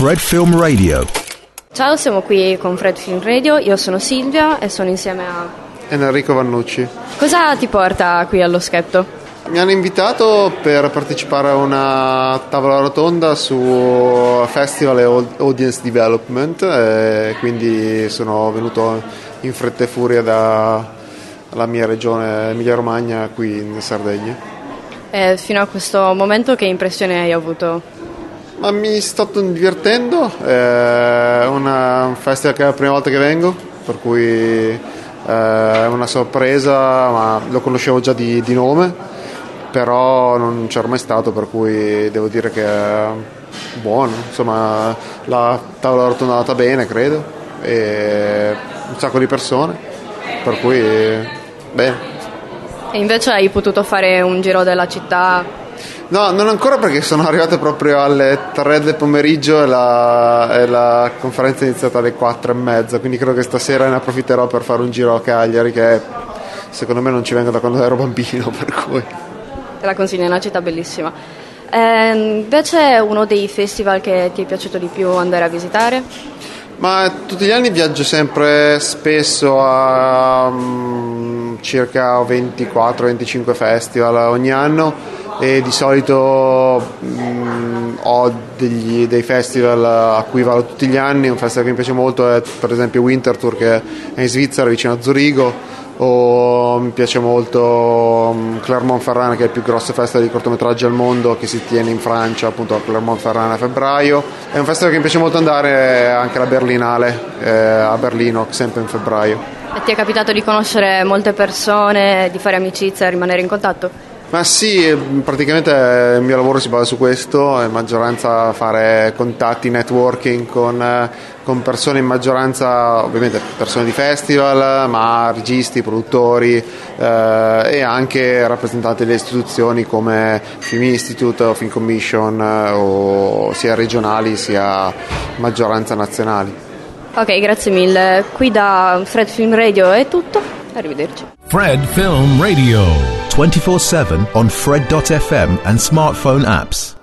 Fred Film Radio. Ciao, siamo qui con Fred Film Radio, io sono Silvia e sono insieme a... Enrico Vannucci. Cosa ti porta qui allo Schepto? Mi hanno invitato per partecipare a una tavola rotonda su Festival e Audience Development e quindi sono venuto in fretta e furia dalla mia regione Emilia Romagna qui in Sardegna. E fino a questo momento che impressione hai avuto? Ma mi sto divertendo, è una, un festival che è la prima volta che vengo, per cui eh, è una sorpresa, ma lo conoscevo già di, di nome, però non c'ero mai stato, per cui devo dire che è buono, insomma la tavola è andata bene, credo, e un sacco di persone, per cui bene. E invece hai potuto fare un giro della città No, non ancora perché sono arrivato proprio alle 3 del pomeriggio e la, e la, conferenza è iniziata alle 4 e mezza, quindi credo che stasera ne approfitterò per fare un giro a Cagliari che secondo me non ci vengo da quando ero bambino, per cui... Te la consiglio, è una città bellissima. Eh, invece uno dei festival che ti è piaciuto di più andare a visitare? Ma tutti gli anni viaggio sempre spesso a um, circa 24-25 festival ogni anno e di solito mm, ho degli, dei festival a cui vado tutti gli anni, un festival che mi piace molto è per esempio Winter Tour che è in Svizzera vicino a Zurigo o mi piace molto mm, Clermont-Ferrand che è il più grosso festival di cortometraggi al mondo che si tiene in Francia appunto a Clermont-Ferrand a febbraio è un festival che mi piace molto andare anche alla Berlinale eh, a Berlino sempre in febbraio e ti è capitato di conoscere molte persone di fare amicizia e rimanere in contatto? Ma sì, praticamente il mio lavoro si basa su questo, in maggioranza fare contatti, networking con, con, persone in maggioranza, ovviamente persone di festival, ma registi, produttori eh, e anche rappresentanti delle istituzioni come Film Institute o Film Commission eh, o sia regionali sia maggioranza nazionali. Ok, grazie mille. Qui da Fred Film Radio è tutto. Arrivederci. Fred Film Radio. 24 7 on Fred.fm and smartphone apps.